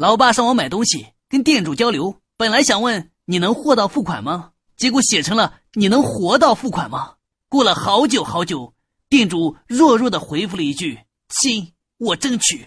老爸上网买东西跟店主交流本来想问你能货到付款吗？结果写成了你能活到付款吗？过了好久好久店主弱弱的回复了一句亲我争取。